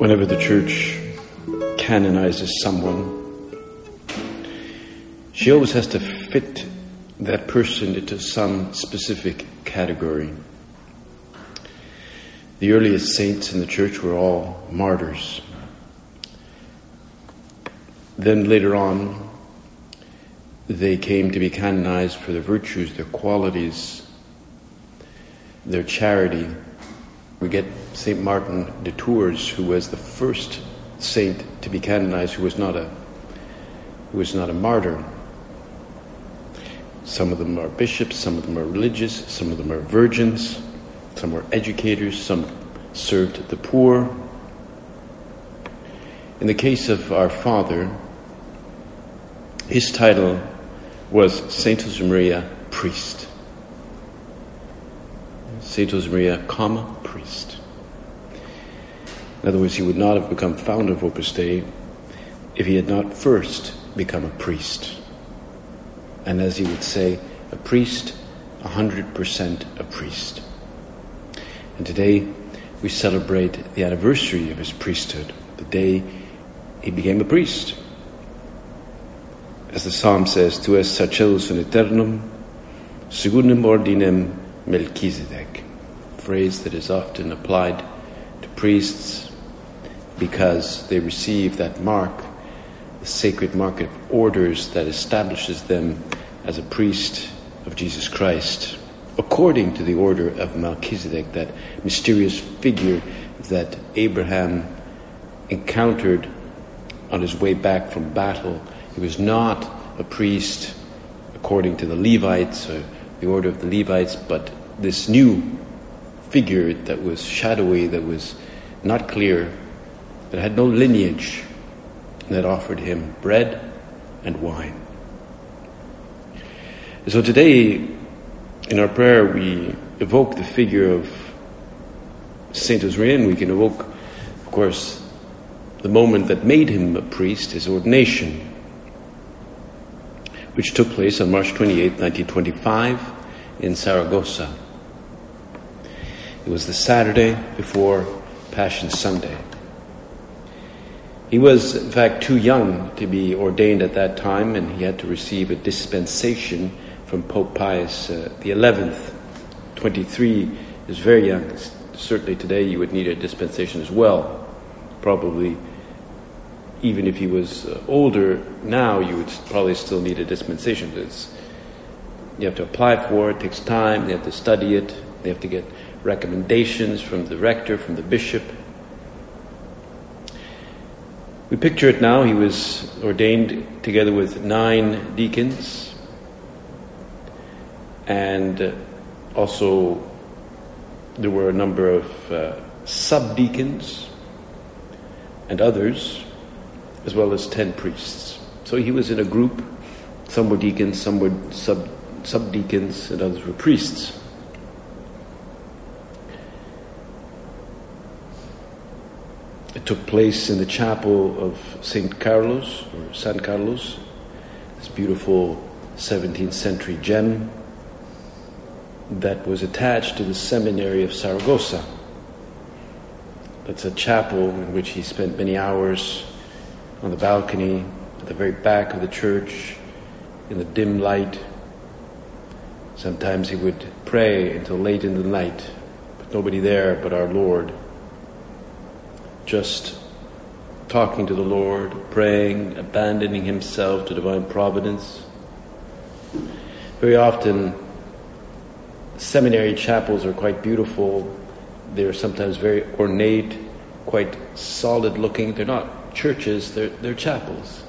Whenever the church canonizes someone, she always has to fit that person into some specific category. The earliest saints in the church were all martyrs. Then later on, they came to be canonized for their virtues, their qualities, their charity, we get Saint Martin de Tours, who was the first saint to be canonized, who was not a who was not a martyr. Some of them are bishops, some of them are religious, some of them are virgins, some were educators, some served the poor. In the case of our father, his title was Saint Josemaria Priest. Saint Josemaria, comma, priest. In other words, he would not have become founder of Opus Dei if he had not first become a priest. And as he would say, a priest, 100% a priest. And today we celebrate the anniversary of his priesthood, the day he became a priest. As the psalm says, Tu es sacerdos in aeternum, secundum ordinem Melchizedek, a phrase that is often applied to priests because they receive that mark, the sacred mark of orders that establishes them as a priest of Jesus Christ, according to the order of Melchizedek, that mysterious figure that Abraham encountered on his way back from battle. He was not a priest according to the Levites or the order of the Levites, but this new figure that was shadowy, that was not clear, that had no lineage, that offered him bread and wine. So today, in our prayer, we evoke the figure of Saint Josemaria. We can evoke, of course, the moment that made him a priest, his ordination, which took place on March 28, 1925, in Saragossa. It was the Saturday before Passion Sunday. He was, in fact, too young to be ordained at that time, and he had to receive a dispensation from Pope Pius uh, Eleventh. Twenty-three is very young. Certainly today, you would need a dispensation as well. Probably, even if he was uh, older now, you would probably still need a dispensation. It's, you have to apply for it. It takes time. They have to study it. They have to get recommendations from the rector, from the bishop. We picture it now. He was ordained together with nine deacons and uh, also there were a number of uh, subdeacons and others, as well as ten priests. So he was in a group. Some were deacons, some were sub subdeacons, and others were priests. It took place in the chapel of St. Carlos, or San Carlos, this beautiful 17th century gem that was attached to the seminary of Saragossa. That's a chapel in which he spent many hours on the balcony at the very back of the church in the dim light. Sometimes he would pray until late in the night, but nobody there but our Lord just talking to the Lord, praying, abandoning himself to divine providence. Very often, seminary chapels are quite beautiful. They're sometimes very ornate, quite solid looking. They're not churches, they're, they're chapels.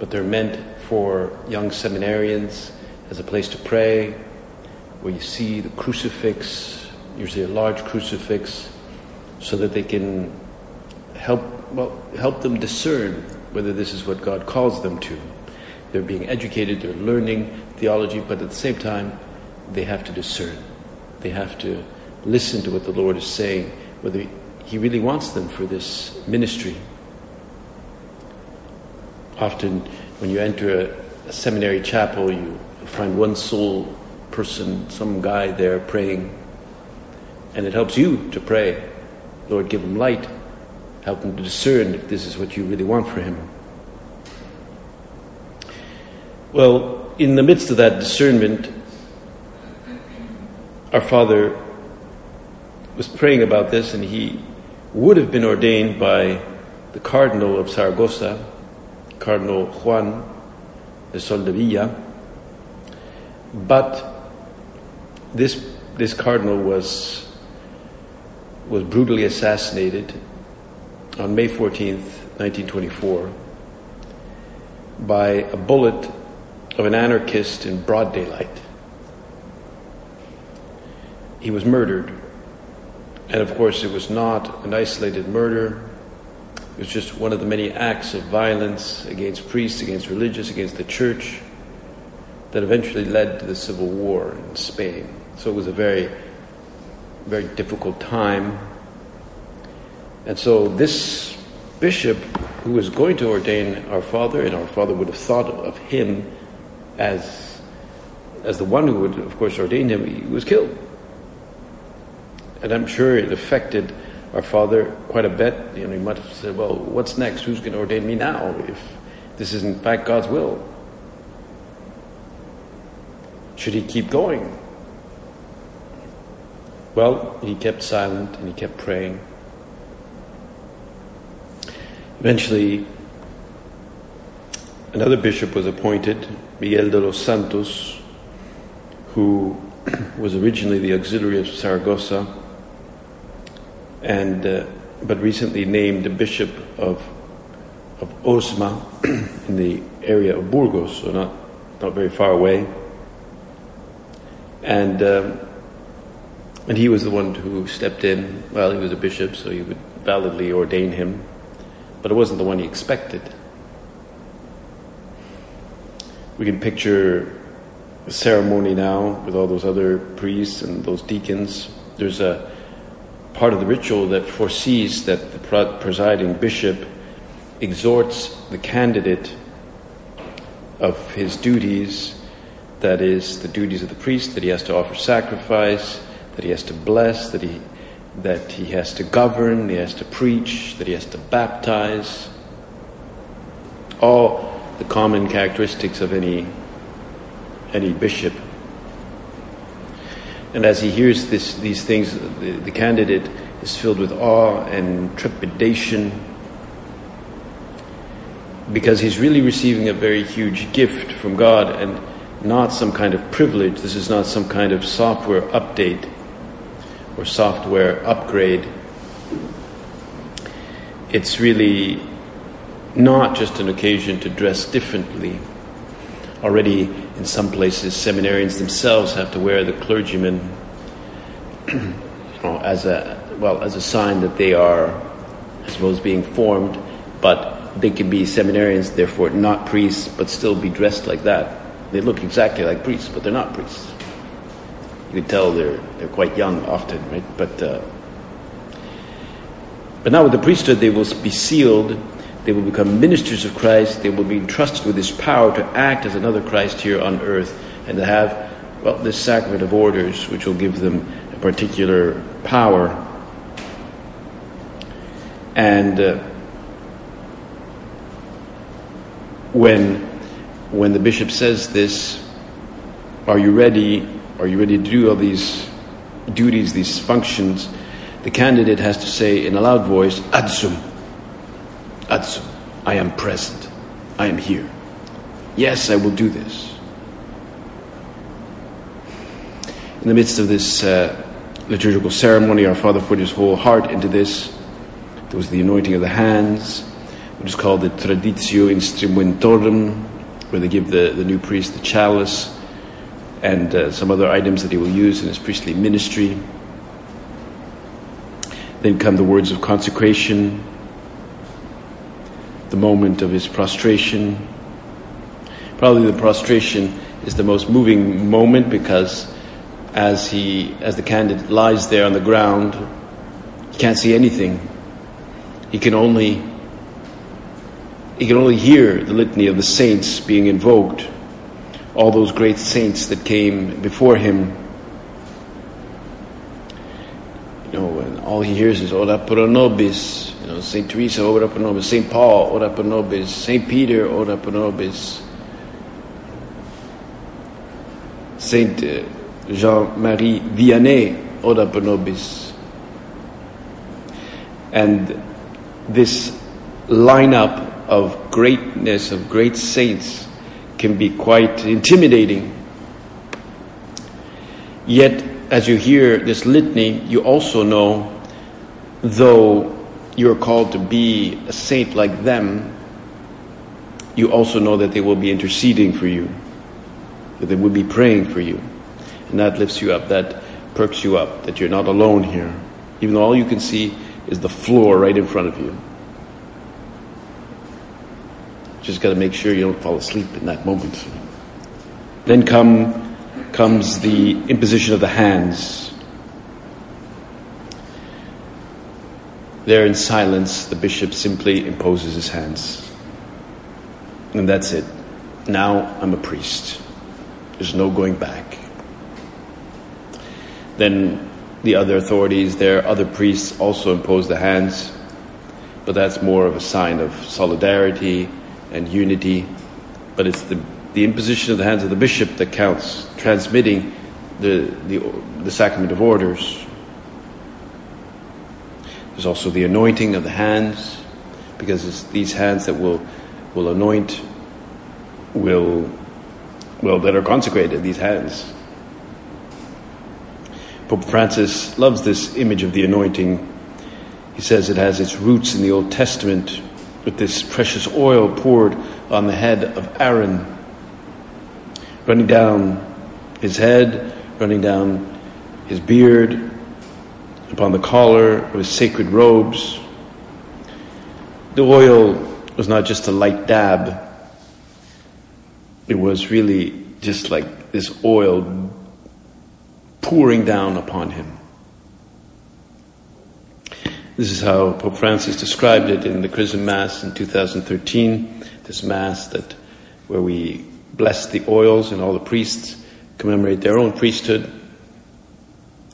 But they're meant for young seminarians as a place to pray, where you see the crucifix, usually a large crucifix, so that they can help, well, help them discern whether this is what God calls them to. They're being educated, they're learning theology, but at the same time, they have to discern. They have to listen to what the Lord is saying, whether He really wants them for this ministry. Often, when you enter a, a seminary chapel, you find one sole person, some guy there praying, and it helps you to pray. Lord, give him light. Help him to discern if this is what you really want for him. Well, in the midst of that discernment, our father was praying about this, and he would have been ordained by the Cardinal of Saragossa, Cardinal Juan de Soldevila. But this, this cardinal was, was brutally assassinated on May 14th, 1924, by a bullet of an anarchist in broad daylight. He was murdered. And of course, it was not an isolated murder. It was just one of the many acts of violence against priests, against religious, against the church that eventually led to the civil war in Spain. So it was a very, very difficult time. And so this bishop who was going to ordain our father, and our father would have thought of him as, as the one who would, of course, ordain him, he was killed. And I'm sure it affected our father quite a bit. You know, he might have said, well, what's next? Who's going to ordain me now if this is in fact God's will? Should he keep going? Well, he kept silent and he kept praying. Eventually, another bishop was appointed, Miguel de los Santos, who was originally the auxiliary of Saragossa, and uh, but recently named the bishop of of Osma in the area of Burgos, so not not very far away. And um, and he was the one who stepped in. Well, he was a bishop, so he would validly ordain him, but it wasn't the one he expected. We can picture the ceremony now with all those other priests and those deacons. There's a part of the ritual that foresees that the presiding bishop exhorts the candidate of his duties that is the duties of the priest that he has to offer sacrifice that he has to bless that he that he has to govern he has to preach that he has to baptize. All the common characteristics of any any bishop. And as he hears this, these things the, the candidate is filled with awe and trepidation because he's really receiving a very huge gift from God and not some kind of privilege. This is not some kind of software update or software upgrade. It's really not just an occasion to dress differently. Already, in some places, seminarians themselves have to wear the clergyman you know, as a well as a sign that they are, I suppose, being formed, but they can be seminarians, therefore not priests, but still be dressed like that. They look exactly like priests, but they're not priests. You can tell they're they're quite young often, right? But uh, but now with the priesthood, they will be sealed. They will become ministers of Christ. They will be entrusted with this power to act as another Christ here on earth, and to have well this sacrament of orders, which will give them a particular power. And uh, when when the bishop says this, are you ready? Are you ready to do all these duties, these functions? The candidate has to say in a loud voice, Adsum, Adsum, I am present. I am here. Yes, I will do this. In the midst of this uh, liturgical ceremony, our Father put his whole heart into this. There was the anointing of the hands, which is called the Traditio Instrumentorum, where they give the, the new priest the chalice and uh, some other items that he will use in his priestly ministry. Then come the words of consecration, the moment of his prostration. Probably the prostration is the most moving moment because as he as the candidate lies there on the ground, he can't see anything. He can only he can only hear the litany of the saints being invoked, all those great saints that came before him. You know, and all he hears is Ora pro nobis, you know, Saint Teresa, Ora pro nobis, Saint Paul, Ora pro nobis, Saint Peter, Ora pro nobis, Saint uh, Jean-Marie Vianney, Ora pro nobis. And this lineup of greatness, of great saints, can be quite intimidating. Yet, as you hear this litany, you also know, though you're called to be a saint like them, you also know that they will be interceding for you, that they will be praying for you. And that lifts you up, that perks you up, that you're not alone here, even though all you can see is the floor right in front of you. Just got to make sure you don't fall asleep in that moment. Then come, comes the imposition of the hands. There in silence, the bishop simply imposes his hands. And that's it. Now I'm a priest. There's no going back. Then the other authorities there, other priests also impose the hands, but that's more of a sign of solidarity and unity, but it's the, the imposition of the hands of the bishop that counts, transmitting the, the, the sacrament of orders. There's also the anointing of the hands, because it's these hands that will, will anoint, will, well, that are consecrated, these hands. Pope Francis loves this image of the anointing. He says it has its roots in the Old Testament with this precious oil poured on the head of Aaron, running down his head, running down his beard, upon the collar of his sacred robes. The oil was not just a light dab, it was really just like this oil pouring down upon him. This is how Pope Francis described it in the Chrism Mass in 2013. This Mass that where we bless the oils and all the priests commemorate their own priesthood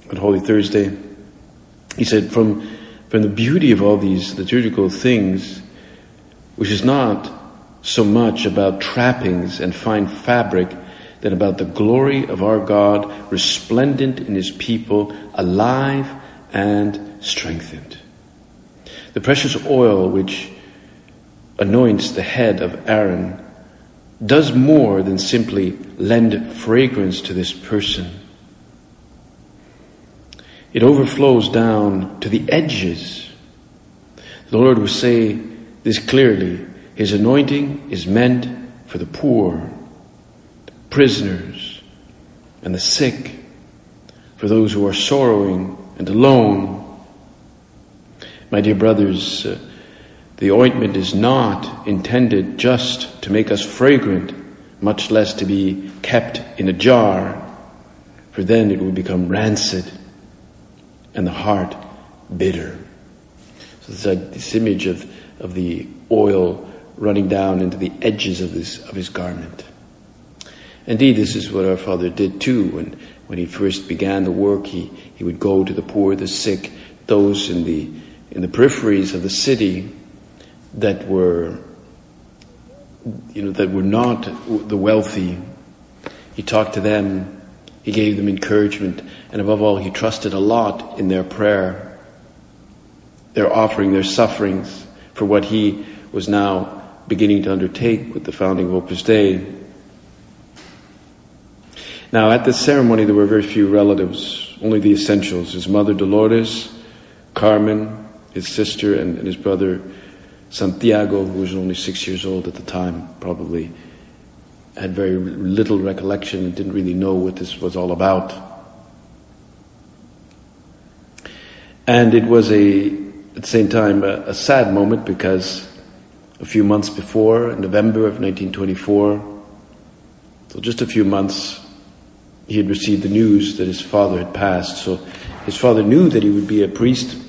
on Holy Thursday. He said, from, from the beauty of all these liturgical things, which is not so much about trappings and fine fabric than about the glory of our God resplendent in his people, alive and strengthened. The precious oil which anoints the head of Aaron does more than simply lend fragrance to this person. It overflows down to the edges. The Lord will say this clearly His anointing is meant for the poor, the prisoners, and the sick, for those who are sorrowing and alone my dear brothers, uh, the ointment is not intended just to make us fragrant, much less to be kept in a jar, for then it would become rancid and the heart bitter. So it's like this image of, of the oil running down into the edges of, this, of his garment. Indeed, this is what our Father did too. When, when he first began the work, he, he would go to the poor, the sick, those in the in the peripheries of the city that were, you know, that were not the wealthy. He talked to them, he gave them encouragement, and above all, he trusted a lot in their prayer, their offering, their sufferings for what he was now beginning to undertake with the founding of Opus Dei. Now, at this ceremony, there were very few relatives, only the essentials. His mother Dolores, Carmen, his sister and, and his brother Santiago, who was only six years old at the time, probably had very little recollection and didn't really know what this was all about. And it was a, at the same time, a, a sad moment because a few months before, in November of 1924. So just a few months, he had received the news that his father had passed. So his father knew that he would be a priest,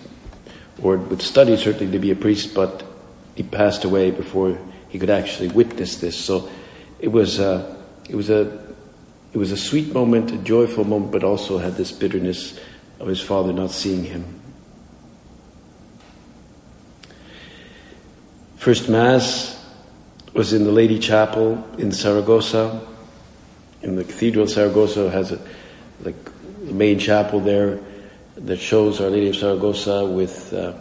or would study certainly to be a priest, but he passed away before he could actually witness this. So it was a, it was a, it was a sweet moment, a joyful moment, but also had this bitterness of his father not seeing him. First Mass was in the Lady Chapel in Saragossa. In the Cathedral Saragossa has a like the main chapel there that shows Our Lady of Saragossa with, uh,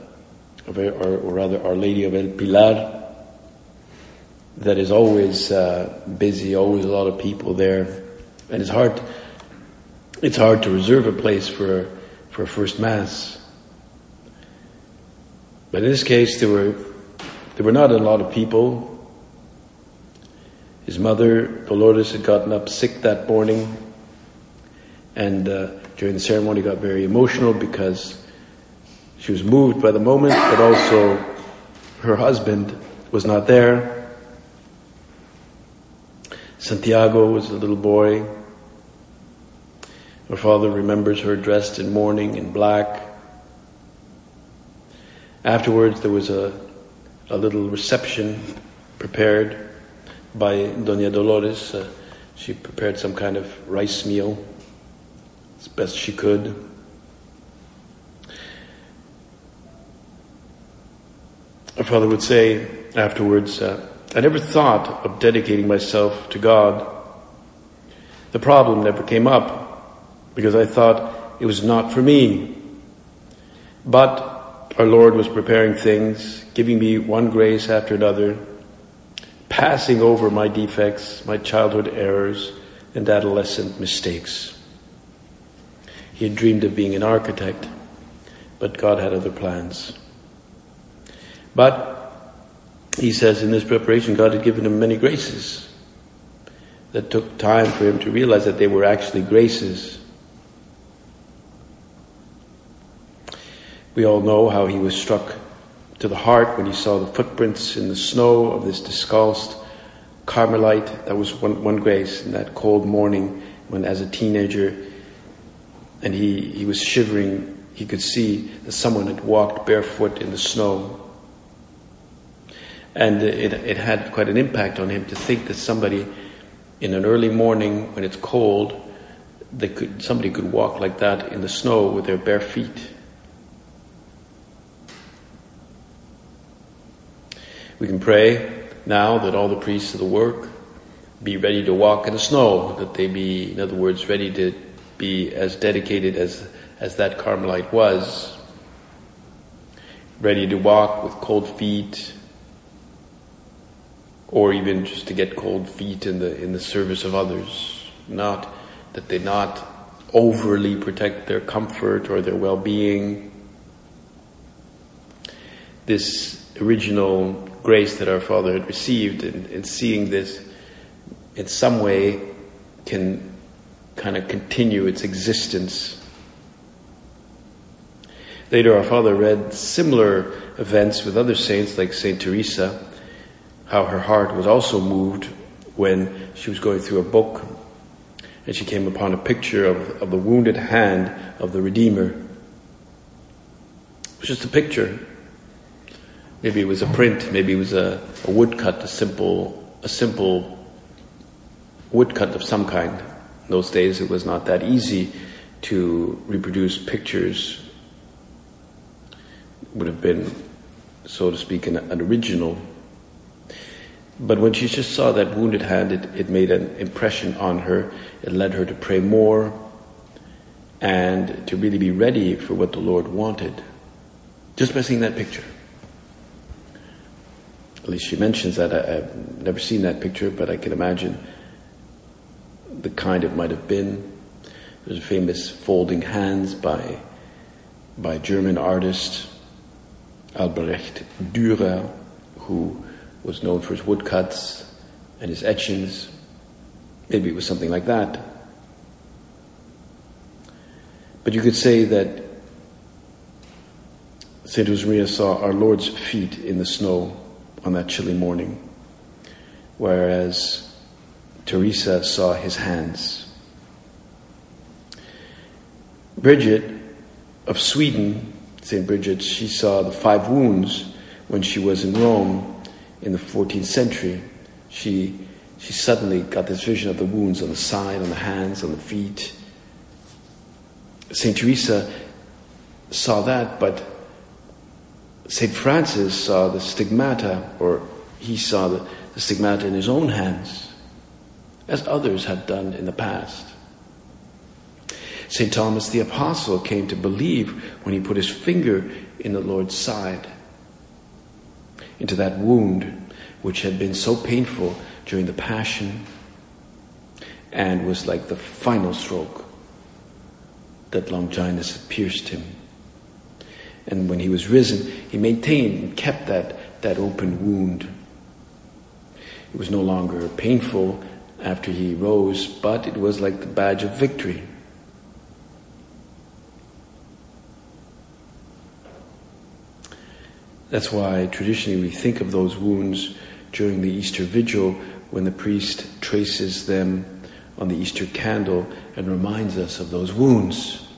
or, or, rather, Our Lady of El Pilar. That is always uh, busy, always a lot of people there, and it's hard. It's hard to reserve a place for for a first mass. But in this case, there were there were not a lot of people. His mother, Dolores, had gotten up sick that morning, and uh, during the ceremony got very emotional because she was moved by the moment, but also her husband was not there. Santiago was a little boy. Her father remembers her dressed in mourning in black. Afterwards, there was a a little reception prepared by Doña Dolores. Uh, she prepared some kind of rice meal as best she could. Our father would say afterwards, uh, I never thought of dedicating myself to God. The problem never came up because I thought it was not for me. But our Lord was preparing things, giving me one grace after another, passing over my defects, my childhood errors, and adolescent mistakes. He had dreamed of being an architect, but God had other plans. But he says in this preparation, God had given him many graces that took time for him to realize that they were actually graces We all know how he was struck to the heart when he saw the footprints in the snow of this discalced Carmelite. That was one, one grace in that cold morning when, as a teenager, and he, he was shivering, he could see that someone had walked barefoot in the snow. And it, it had quite an impact on him to think that somebody in an early morning when it's cold, they could, somebody could walk like that in the snow with their bare feet. We can pray now that all the priests of the work be ready to walk in the snow, that they be, in other words, ready to be as dedicated as, as that Carmelite was, ready to walk with cold feet, or even just to get cold feet in the, in the service of others. Not that they not overly protect their comfort or their well-being. This original grace that our Father had received, and, and seeing this in some way can kind of continue its existence. Later, our Father read similar events with other saints like Saint Teresa, how her heart was also moved when she was going through a book and she came upon a picture of, of the wounded hand of the Redeemer. It was just a picture, Maybe it was a print, maybe it was a, a woodcut, a simple, a simple woodcut of some kind. In those days, it was not that easy to reproduce pictures. It would have been, so to speak, an, an original. But when she just saw that wounded hand, it, it made an impression on her. It led her to pray more and to really be ready for what the Lord wanted. Just by seeing that picture. At least she mentions that. I, have never seen that picture, but I can imagine the kind it might have been. There's a famous folding hands by by German artist Albrecht Dürer, who was known for his woodcuts and his etchings. Maybe it was something like that. But you could say that St. Josemaria saw our Lord's feet in the snow on that chilly morning, whereas Teresa saw his hands. Bridget of Sweden, St. Bridget, she saw the five wounds when she was in Rome in the 14th century. She, she suddenly got this vision of the wounds on the side, on the hands, on the feet. St. Teresa saw that, but St. Francis saw the stigmata, or he saw the, the stigmata in his own hands, as others had done in the past. St. Thomas the Apostle came to believe when he put his finger in the Lord's side, into that wound which had been so painful during the Passion and was like the final stroke that Longinus had pierced him. And when he was risen, he maintained and kept that, that open wound. It was no longer painful after he rose, but it was like the badge of victory. That's why traditionally we think of those wounds during the Easter Vigil when the priest traces them on the Easter candle and reminds us of those wounds.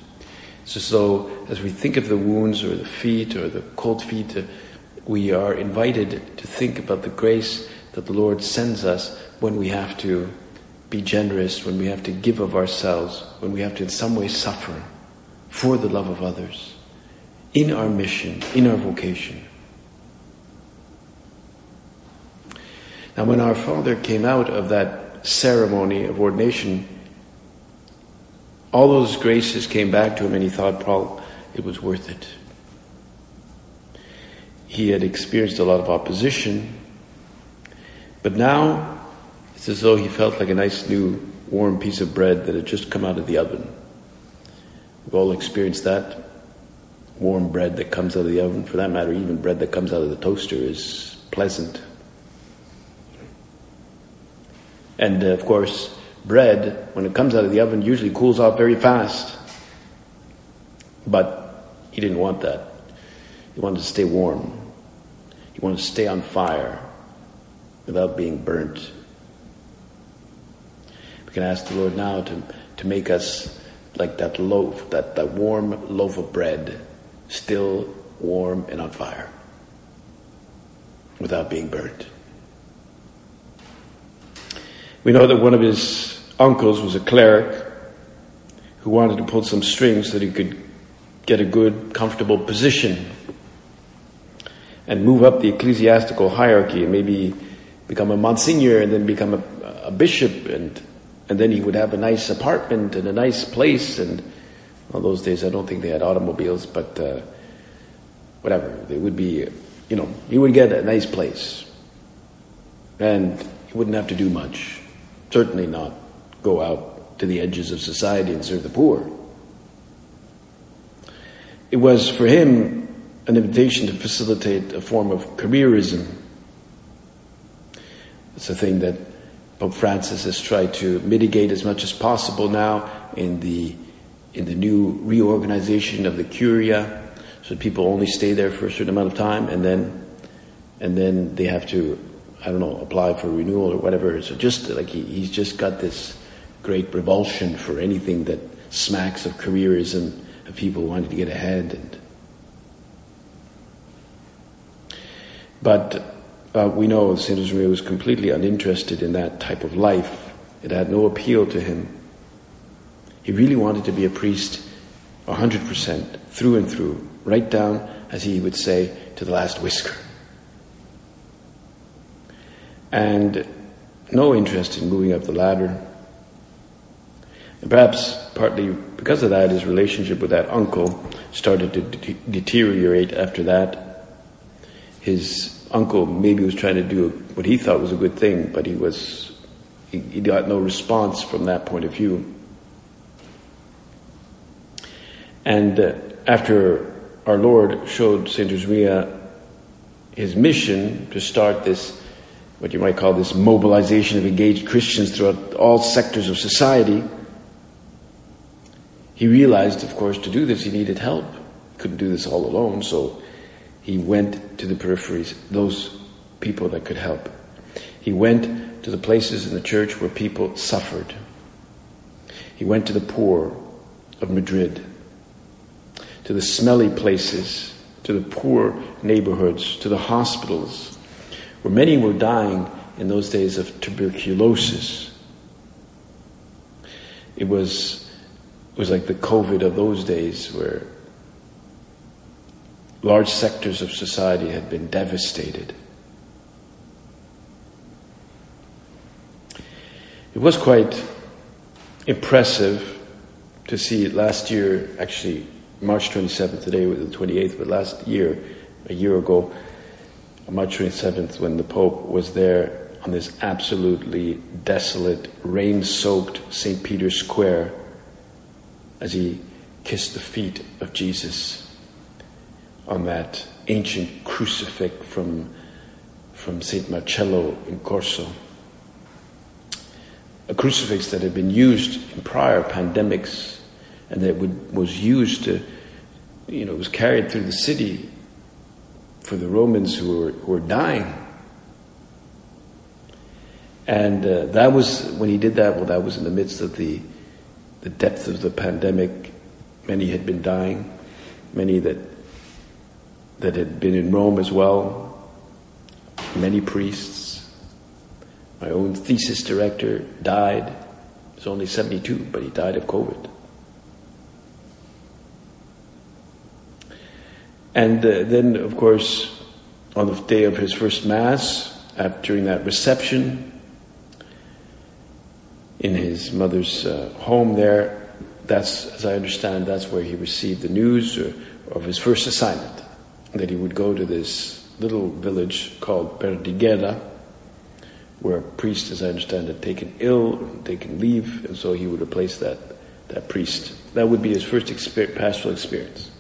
So, as as we think of the wounds or the feet or the cold feet, uh, we are invited to think about the grace that the Lord sends us when we have to be generous, when we have to give of ourselves, when we have to in some way suffer for the love of others, in our mission, in our vocation. Now, when our Father came out of that ceremony of ordination, all those graces came back to him and he thought, Paul, it was worth it. He had experienced a lot of opposition, but now it's as though he felt like a nice new warm piece of bread that had just come out of the oven. We've all experienced that. Warm bread that comes out of the oven, for that matter, even bread that comes out of the toaster is pleasant. And uh, of course, bread, when it comes out of the oven, usually cools off very fast. But he didn't want that. He wanted to stay warm. He wanted to stay on fire without being burnt. We can ask the Lord now to, to make us like that loaf, that, that warm loaf of bread, still warm and on fire without being burnt. We know that one of his uncles was a cleric who wanted to pull some strings so that he could get a good, comfortable position and move up the ecclesiastical hierarchy and maybe become a monsignor and then become a, a bishop and and then he would have a nice apartment and a nice place and all those days I don't think they had automobiles but uh, whatever they would be you know he would get a nice place and he wouldn't have to do much certainly not go out to the edges of society and serve the poor. It was for him an invitation to facilitate a form of careerism. It's a thing that Pope Francis has tried to mitigate as much as possible now in the in the new reorganization of the curia, so people only stay there for a certain amount of time and then and then they have to I don't know, apply for renewal or whatever. So just like he, he's just got this great revulsion for anything that smacks of careerism, of people wanting to get ahead. And but uh, we know Saint Josemaria was completely uninterested in that type of life. It had no appeal to him. He really wanted to be a priest 100% through and through, right down, as he would say, to the last whisker and no interest in moving up the ladder. And perhaps partly because of that, his relationship with that uncle started to de- deteriorate after that. His uncle maybe was trying to do what he thought was a good thing, but he was he, he got no response from that point of view. And uh, after our Lord showed Saint Josemaria his mission to start this what you might call this mobilization of engaged Christians throughout all sectors of society, he realized, of course, to do this he needed help. He couldn't do this all alone, so he went to the peripheries, those people that could help. He went to the places in the church where people suffered. He went to the poor of Madrid, to the smelly places, to the poor neighborhoods, to the hospitals, where many were dying in those days of tuberculosis. It was, it was like the COVID of those days where large sectors of society had been devastated. It was quite impressive to see last year, actually March 27th, today was the 28th, but last year, a year ago, March 27th, when the Pope was there on this absolutely desolate, rain soaked St. Peter's Square as he kissed the feet of Jesus on that ancient crucifix from, from St. Marcello in Corso. A crucifix that had been used in prior pandemics and that would, was used to, you know, was carried through the city for the Romans who were, who were dying. And uh, that was, when he did that, well, that was in the midst of the, the depth of the pandemic. Many had been dying, many that that had been in Rome as well, many priests. My own thesis director died. He was only 72, but he died of COVID. And uh, then, of course, on the day of his first Mass, after, during that reception in his mother's uh, home there, that's, as I understand, that's where he received the news uh, of his first assignment that he would go to this little village called Perdiguera, where a priest, as I understand, had taken ill, taken leave, and so he would replace that, that priest. That would be his first pastoral experience.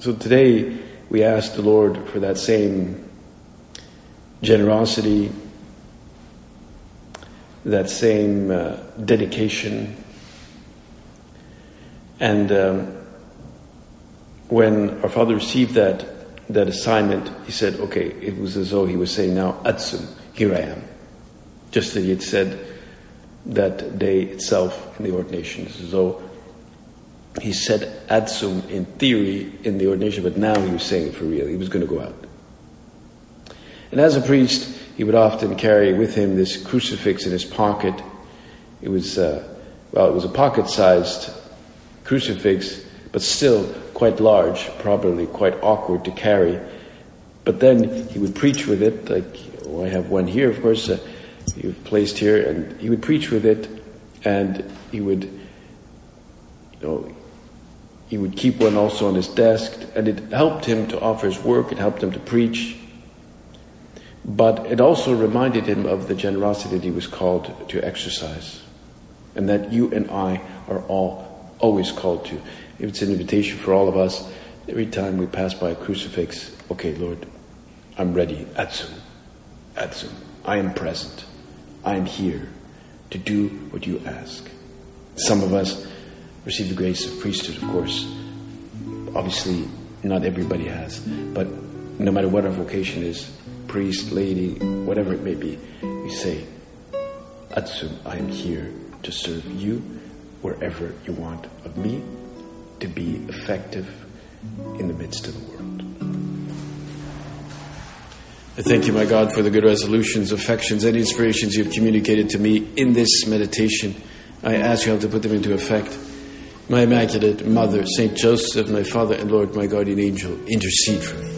So today we ask the Lord for that same generosity, that same uh, dedication, and um, when our father received that, that assignment, he said, okay, it was as though he was saying now, Adsum, here I am. Just that he had said that day itself in the ordination. It's as though he said Adsum in theory in the ordination, but now he was saying it for real. He was going to go out. And as a priest, he would often carry with him this crucifix in his pocket. It was, uh, well, it was a pocket sized crucifix, but still quite large, probably quite awkward to carry. But then he would preach with it, like oh, I have one here, of course, uh, you've placed here, and he would preach with it, and he would, you know, he would keep one also on his desk, and it helped him to offer his work, it helped him to preach. But it also reminded him of the generosity that he was called to exercise, and that you and I are all always called to. It's an invitation for all of us. Every time we pass by a crucifix, okay, Lord, I'm ready. Adsum. Adsum. I am present. I am here to do what you ask. Some of us receive the grace of priesthood, of course. Obviously, not everybody has. But no matter what our vocation is, priest, lady, whatever it may be, we say, Adsum, I am here to serve you wherever you want of me to be effective in the midst of the world. I thank you, my God, for the good resolutions, affections, and inspirations you've communicated to me in this meditation. I ask you how to put them into effect. My Immaculate Mother, Saint Joseph, my Father and Lord, my guardian angel, intercede for me.